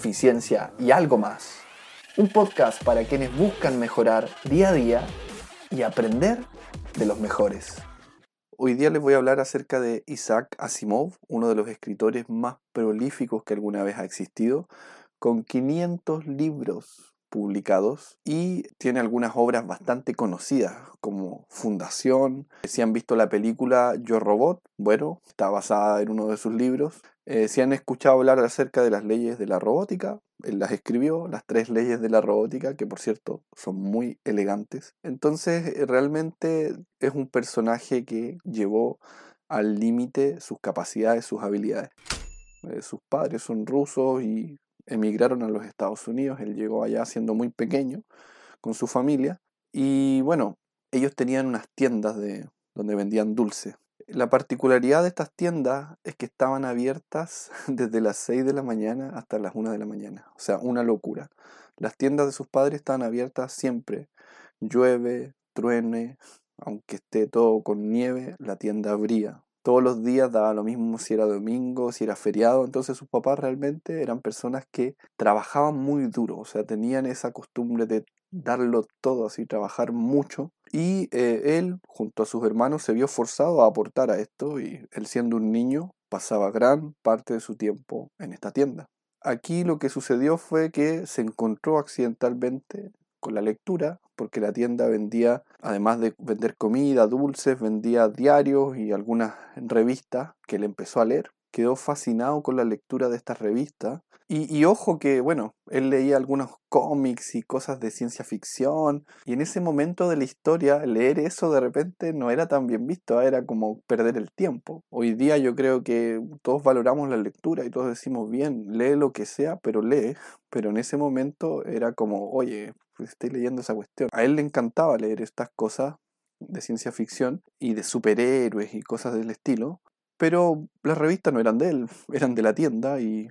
eficiencia y algo más. Un podcast para quienes buscan mejorar día a día y aprender de los mejores. Hoy día les voy a hablar acerca de Isaac Asimov, uno de los escritores más prolíficos que alguna vez ha existido, con 500 libros publicados y tiene algunas obras bastante conocidas como Fundación. Si han visto la película Yo Robot, bueno, está basada en uno de sus libros. Eh, si han escuchado hablar acerca de las leyes de la robótica, él las escribió, las tres leyes de la robótica, que por cierto son muy elegantes. Entonces eh, realmente es un personaje que llevó al límite sus capacidades, sus habilidades. Eh, sus padres son rusos y emigraron a los Estados Unidos. Él llegó allá siendo muy pequeño con su familia. Y bueno, ellos tenían unas tiendas de, donde vendían dulce. La particularidad de estas tiendas es que estaban abiertas desde las 6 de la mañana hasta las 1 de la mañana. O sea, una locura. Las tiendas de sus padres estaban abiertas siempre. Llueve, truene, aunque esté todo con nieve, la tienda abría todos los días daba lo mismo si era domingo, si era feriado. Entonces sus papás realmente eran personas que trabajaban muy duro, o sea, tenían esa costumbre de darlo todo, así, trabajar mucho. Y eh, él, junto a sus hermanos, se vio forzado a aportar a esto y él siendo un niño pasaba gran parte de su tiempo en esta tienda. Aquí lo que sucedió fue que se encontró accidentalmente con la lectura, porque la tienda vendía, además de vender comida, dulces, vendía diarios y algunas revistas que él empezó a leer. Quedó fascinado con la lectura de estas revistas. Y, ojo que, bueno, él leía algunos cómics y cosas de ciencia ficción. Y en ese momento de la historia, leer eso de repente no era tan bien visto, ¿ah? era como perder el tiempo. Hoy día yo creo que todos valoramos la lectura y todos decimos, bien, lee lo que sea, pero lee. Pero en ese momento era como, oye, estoy leyendo esa cuestión. A él le encantaba leer estas cosas de ciencia ficción y de superhéroes y cosas del estilo, pero las revistas no eran de él, eran de la tienda y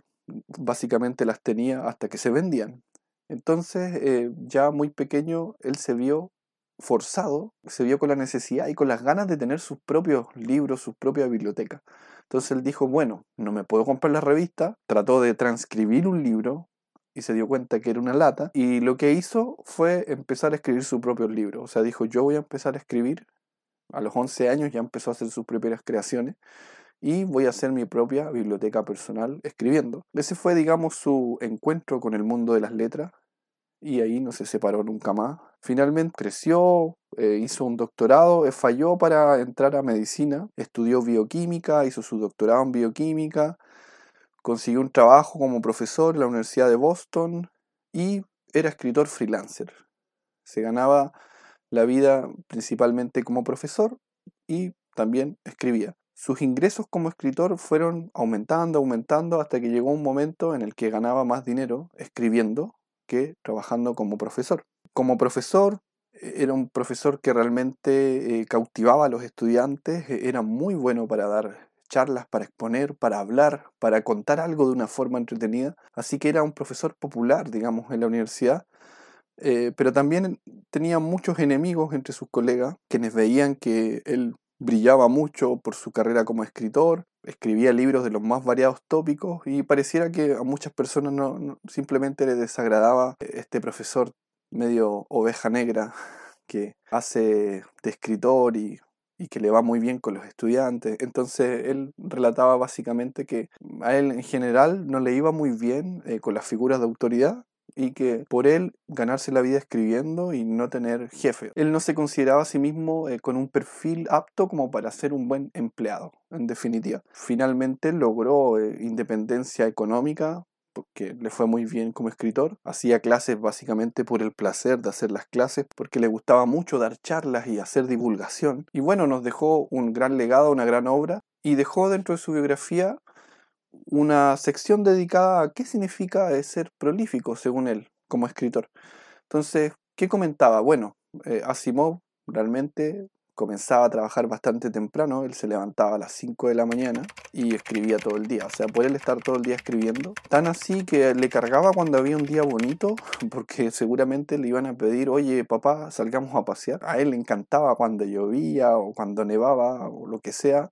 básicamente las tenía hasta que se vendían. Entonces, eh, ya muy pequeño, él se vio forzado, se vio con la necesidad y con las ganas de tener sus propios libros, su propia biblioteca. Entonces él dijo, bueno, no me puedo comprar la revista, trató de transcribir un libro, y se dio cuenta que era una lata. Y lo que hizo fue empezar a escribir su propio libro. O sea, dijo, yo voy a empezar a escribir. A los 11 años ya empezó a hacer sus propias creaciones. Y voy a hacer mi propia biblioteca personal escribiendo. Ese fue, digamos, su encuentro con el mundo de las letras. Y ahí no se separó nunca más. Finalmente creció, eh, hizo un doctorado, eh, falló para entrar a medicina, estudió bioquímica, hizo su doctorado en bioquímica, Consiguió un trabajo como profesor en la Universidad de Boston y era escritor freelancer. Se ganaba la vida principalmente como profesor y también escribía. Sus ingresos como escritor fueron aumentando, aumentando, hasta que llegó un momento en el que ganaba más dinero escribiendo que trabajando como profesor. Como profesor, e-, era un profesor que realmente eh, cautivaba a los estudiantes, e-, era muy bueno para dar charlas para exponer, para hablar, para contar algo de una forma entretenida. Así que era un profesor popular, digamos, en la universidad. Eh, pero también tenía muchos enemigos entre sus colegas, quienes veían que él brillaba mucho por su carrera como escritor, escribía libros de los más variados tópicos y pareciera que a muchas personas no, simplemente le desagradaba este profesor medio oveja negra que hace de escritor y y que le va muy bien con los estudiantes. Entonces él relataba básicamente que a él en general no le iba muy bien eh, con las figuras de autoridad y que por él ganarse la vida escribiendo y no tener jefe. Él no se consideraba a sí mismo eh, con un perfil apto como para ser un buen empleado, en definitiva. Finalmente logró eh, independencia económica porque le fue muy bien como escritor. Hacía clases básicamente por el placer de hacer las clases, porque le gustaba mucho dar charlas y hacer divulgación. Y bueno, nos dejó un gran legado, una gran obra, y dejó dentro de su biografía una sección dedicada a qué significa ser prolífico, según él, como escritor. Entonces, ¿qué comentaba? Bueno, eh, Asimov realmente comenzaba a trabajar bastante temprano, él se levantaba a las 5 de la mañana y escribía todo el día, o sea, por él estar todo el día escribiendo, tan así que le cargaba cuando había un día bonito, porque seguramente le iban a pedir, oye papá, salgamos a pasear, a él le encantaba cuando llovía o cuando nevaba o lo que sea,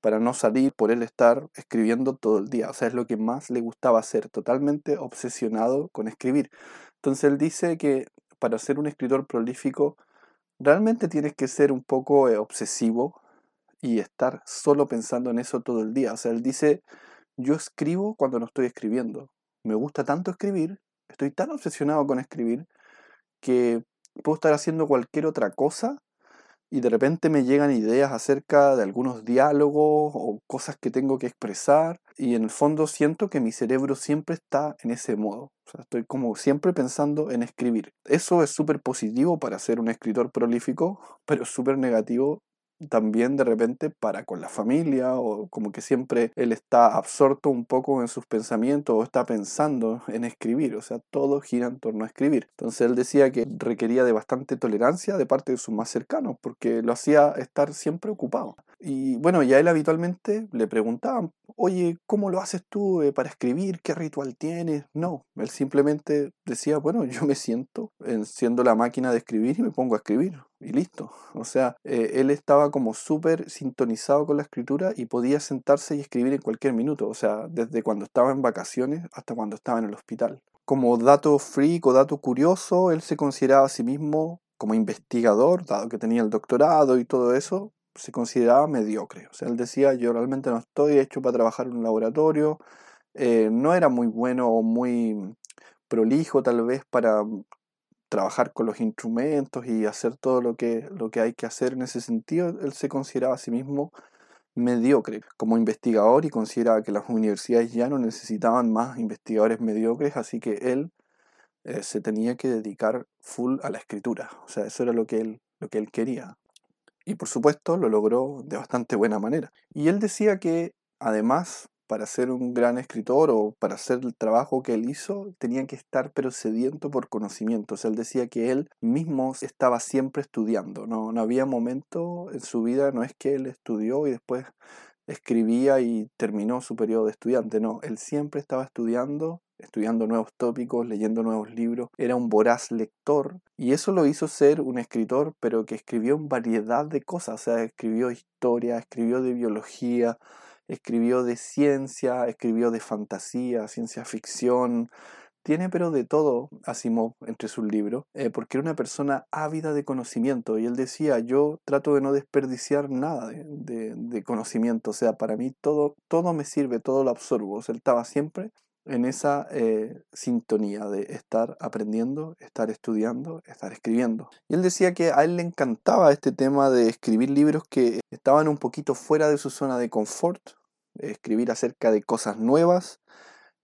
para no salir por él estar escribiendo todo el día. O sea, es lo que más le gustaba hacer, totalmente obsesionado con escribir. Entonces él dice que para ser un escritor prolífico, realmente tienes que ser un poco eh, obsesivo y estar solo pensando en eso todo el día. O sea, él dice, yo escribo cuando no estoy escribiendo. Me gusta tanto escribir, estoy tan obsesionado con escribir, que puedo estar haciendo cualquier otra cosa y de repente me llegan ideas acerca de algunos diálogos o cosas que tengo que expresar y en el fondo siento que mi cerebro siempre está en ese modo. O sea, estoy como siempre pensando en escribir. Eso es súper positivo para ser un escritor prolífico, pero súper negativo también de repente para con la familia o como que siempre él está absorto un poco en sus pensamientos o está pensando en escribir, o sea, todo gira en torno a escribir. Entonces él decía que requería de bastante tolerancia de parte de sus más cercanos porque lo hacía estar siempre ocupado. Y bueno, ya él habitualmente le preguntaban, oye, ¿cómo lo haces tú eh, para escribir? ¿Qué ritual tienes? No, él simplemente decía, bueno, yo me siento, enciendo la máquina de escribir y me pongo a escribir y listo. O sea, eh, él estaba como súper sintonizado con la escritura y podía sentarse y escribir en cualquier minuto, o sea, desde cuando estaba en vacaciones hasta cuando estaba en el hospital. Como dato freak o dato curioso, él se consideraba a sí mismo como investigador, dado que tenía el doctorado y todo eso, se consideraba mediocre. O sea, él decía, yo realmente no estoy hecho para trabajar en un laboratorio, eh, no era muy bueno o muy prolijo tal vez para trabajar con los instrumentos y hacer todo lo que, lo que hay que hacer en ese sentido. Él se consideraba a sí mismo mediocre como investigador y consideraba que las universidades ya no necesitaban más investigadores mediocres, así que él eh, se tenía que dedicar full a la escritura. O sea, eso era lo que él, lo que él quería. Y por supuesto lo logró de bastante buena manera. Y él decía que además para ser un gran escritor o para hacer el trabajo que él hizo, tenía que estar pero sediento por conocimiento. O sea, él decía que él mismo estaba siempre estudiando. No, no había momento en su vida, no es que él estudió y después escribía y terminó su periodo de estudiante. No, él siempre estaba estudiando estudiando nuevos tópicos, leyendo nuevos libros, era un voraz lector y eso lo hizo ser un escritor, pero que escribió en variedad de cosas, o sea, escribió historia, escribió de biología, escribió de ciencia, escribió de fantasía, ciencia ficción, tiene pero de todo Asimov entre sus libros, eh, porque era una persona ávida de conocimiento y él decía, yo trato de no desperdiciar nada de, de, conocimiento, o sea, para mí todo, todo me sirve, todo lo absorbo, o sea, él estaba siempre en esa eh, sintonía de estar aprendiendo, estar estudiando, estar escribiendo. Y él decía que a él le encantaba este tema de escribir libros que estaban un poquito fuera de su zona de confort, escribir acerca de cosas nuevas,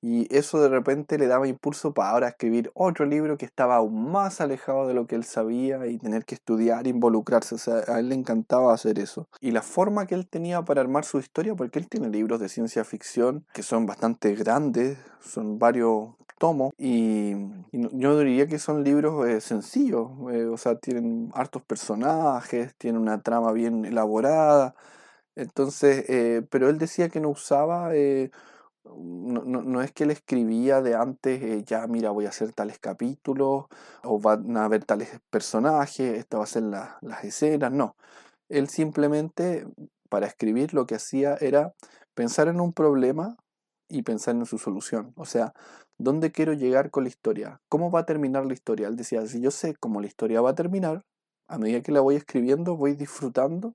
y eso de repente le daba impulso para ahora escribir otro libro que estaba aún más alejado de lo que él sabía y tener que estudiar, involucrarse. O sea, a él le encantaba hacer eso. Y la forma que él tenía para armar su historia, porque él tiene libros de ciencia ficción que son bastante grandes, son varios tomos, y, yo diría que son libros eh, sencillos. Eh, o sea, tienen hartos personajes, tienen una trama bien elaborada. Entonces, eh, pero él decía que no usaba no, no, es que él escribía de antes, eh, ya mira, voy a hacer tales capítulos, o van a haber tales personajes, esta va a ser las escenas, no. Él simplemente, para escribir, lo que hacía era pensar en un problema y pensar en su solución. O sea, ¿dónde quiero llegar con la historia? ¿Cómo va a terminar la historia? Él decía, si yo sé cómo la historia va a terminar, a medida que la voy escribiendo, voy disfrutando,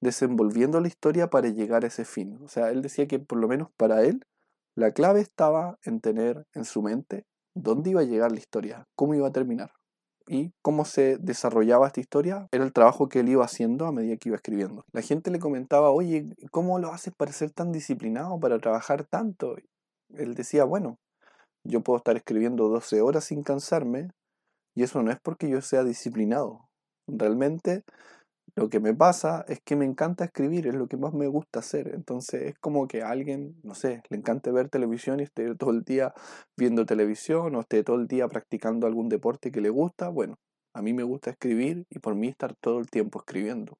desenvolviendo la historia para llegar a ese fin. O sea, él decía que por lo menos para él, la clave estaba en tener en su mente dónde iba a llegar la historia, cómo iba a terminar y cómo se desarrollaba esta historia era el trabajo que él iba haciendo a medida que iba escribiendo. La gente le comentaba, oye, ¿cómo lo haces para ser tan disciplinado, para trabajar tanto? Él decía, bueno, yo puedo estar escribiendo 12 horas sin cansarme y eso no es porque yo sea disciplinado. Realmente lo que me pasa es que me encanta escribir, es lo que más me gusta hacer. Entonces es como que a alguien, no sé, le encanta ver televisión y esté todo el día viendo televisión o esté todo el día practicando algún deporte que le gusta. Bueno, a mí me gusta escribir y por mí estar todo el tiempo escribiendo.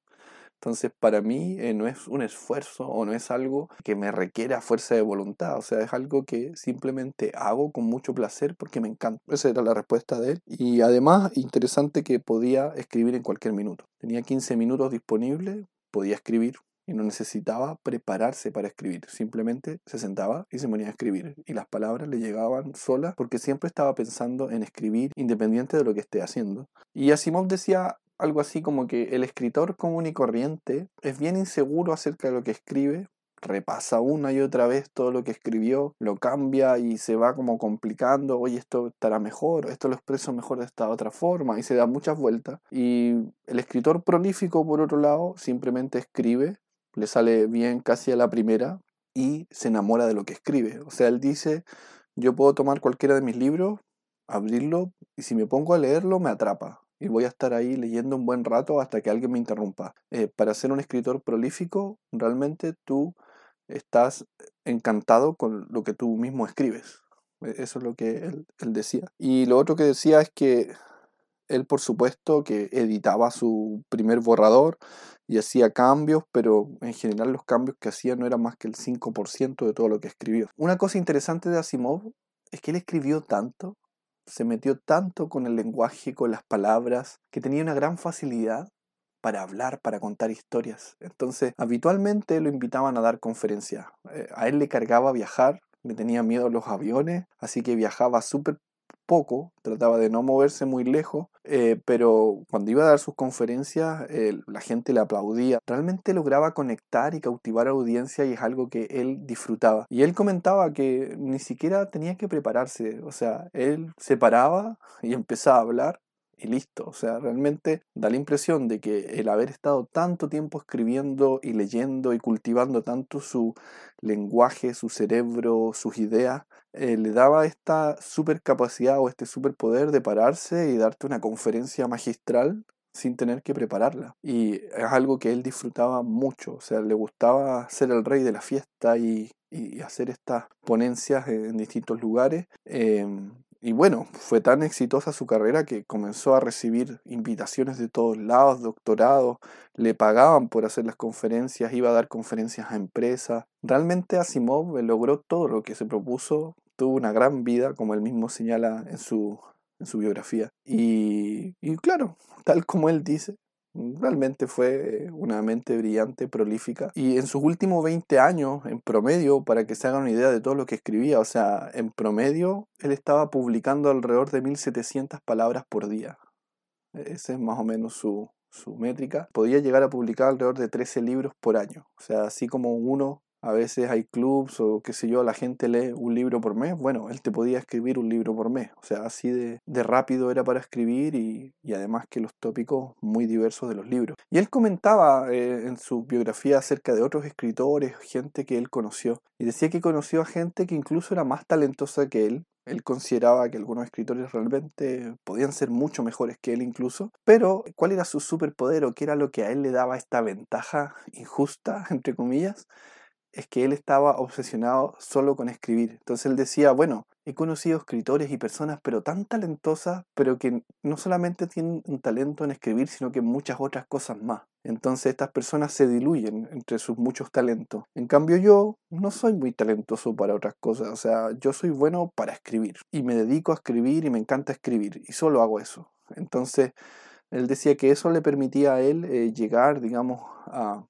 Entonces, para mí eh, no es un esfuerzo o no es algo que me requiera fuerza de voluntad, o sea, es algo que simplemente hago con mucho placer porque me encanta. Esa era la respuesta de él. Y además, interesante que podía escribir en cualquier minuto. Tenía 15 minutos disponibles, podía escribir y no necesitaba prepararse para escribir, simplemente se sentaba y se ponía a escribir y las palabras le llegaban solas porque siempre estaba pensando en escribir independiente de lo que esté haciendo. Y Asimov decía algo así como que el escritor común y corriente es bien inseguro acerca de lo que escribe repasa una y otra vez todo lo que escribió, lo cambia y se va como complicando, oye, esto estará mejor, esto lo expreso mejor de esta otra forma, y se da muchas vueltas. Y el escritor prolífico, por otro lado, simplemente escribe, le sale bien casi a la primera y se enamora de lo que escribe. O sea, él dice, yo puedo tomar cualquiera de mis libros, abrirlo y si me pongo a leerlo me atrapa y voy a estar ahí leyendo un buen rato hasta que alguien me interrumpa. Eh, para ser un escritor prolífico, realmente tú estás encantado con lo que tú mismo escribes. E, eso es lo que él, decía. Y lo otro que decía es que él, por supuesto, que editaba su primer borrador y hacía cambios, pero en general los cambios que hacía no eran más que el 5% de todo lo que escribió. Una cosa interesante de Asimov es que él escribió tanto, se metió tanto con el lenguaje, con las palabras, que tenía una gran facilidad para hablar, para contar historias. Entonces, habitualmente lo invitaban a dar conferencias. Eh, a él le cargaba viajar, le tenía miedo a los aviones, así que viajaba súper poco, trataba de no moverse muy lejos, eh, pero cuando iba a dar sus conferencias la gente le aplaudía. Realmente lograba conectar y cautivar audiencia y es algo que él disfrutaba. Y él comentaba que ni siquiera tenía que prepararse, o sea, él se paraba y empezaba a hablar y listo. O sea, realmente da la impresión de que el haber estado tanto tiempo escribiendo y leyendo y cultivando tanto su lenguaje, su cerebro, sus ideas, eh, le daba esta super capacidad o este superpoder de pararse y darte una conferencia magistral sin tener que prepararla. Y es algo que él disfrutaba mucho, o sea, le gustaba ser el rey de la fiesta y, hacer estas ponencias en distintos lugares. Em, y bueno, fue tan exitosa su carrera que comenzó a recibir invitaciones de todos lados, doctorados, le pagaban por hacer las conferencias, iba a dar conferencias a empresas. Realmente Asimov logró todo lo que se propuso, tuvo una gran vida, como él mismo señala en su, en su biografía. Y, y claro, tal como él dice, Realmente fue una mente brillante, prolífica. Y en sus últimos 20 años, en promedio, para que se hagan una idea de todo lo que escribía, o sea, en promedio, él estaba publicando alrededor de 1700 palabras por día. Esa es más o menos su, su métrica. Podía llegar a publicar alrededor de 13 libros por año. O sea, así como uno a veces hay clubs o qué sé yo, la gente lee un libro por mes. Bueno, él te podía escribir un libro por mes. O sea, así de, rápido era para escribir y, además que los tópicos muy diversos de los libros. Y él comentaba eh, en su biografía acerca de otros escritores, gente que él conoció. Y decía que conoció a gente que incluso era más talentosa que él, él consideraba que algunos escritores realmente podían ser mucho mejores que él incluso, pero ¿cuál era su superpoder o qué era lo que a él le daba esta ventaja injusta, entre comillas? Es que él estaba obsesionado solo con escribir. Entonces él decía, bueno, he conocido escritores y personas pero tan talentosas, pero que no solamente tienen un talento en escribir, sino que muchas otras cosas más. Entonces estas personas se diluyen entre sus muchos talentos. En cambio yo no soy muy talentoso para otras cosas, o sea, yo soy bueno para escribir y me dedico a escribir y me encanta escribir y solo hago eso. Entonces él decía que eso le permitía a él eh, llegar, digamos, a,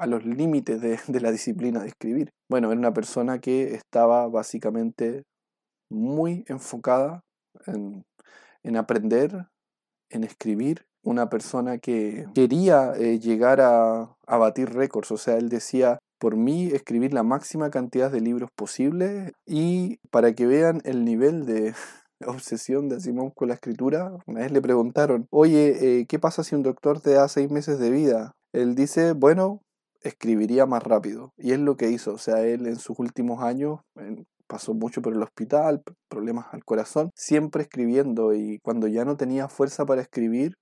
a los límites de, la disciplina de escribir. Bueno, era una persona que estaba básicamente muy enfocada en, aprender, en escribir, una persona que quería eh, llegar a, a batir récords, o sea, él decía, por mí escribir la máxima cantidad de libros posible y para que vean el nivel de, obsesión de Simón con la escritura, una vez le preguntaron, oye, eh, ¿qué pasa si un doctor te da seis meses de vida? Él dice, bueno, escribiría más rápido. Y es lo que hizo. O sea, él en sus últimos años pasó mucho por el hospital, problemas al corazón, siempre escribiendo. Y cuando ya no tenía fuerza para escribir,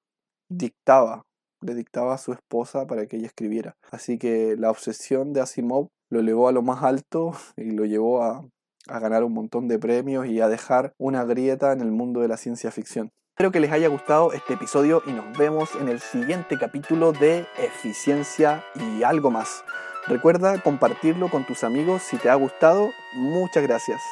dictaba. Le dictaba a su esposa para que ella escribiera. Así que la obsesión de Asimov lo llevó a lo más alto y lo llevó a, a ganar un montón de premios y a dejar una grieta en el mundo de la ciencia ficción. Espero que les haya gustado este episodio y nos vemos en el siguiente capítulo de Eficiencia y algo más. Recuerda compartirlo con tus amigos si te ha gustado. Muchas gracias.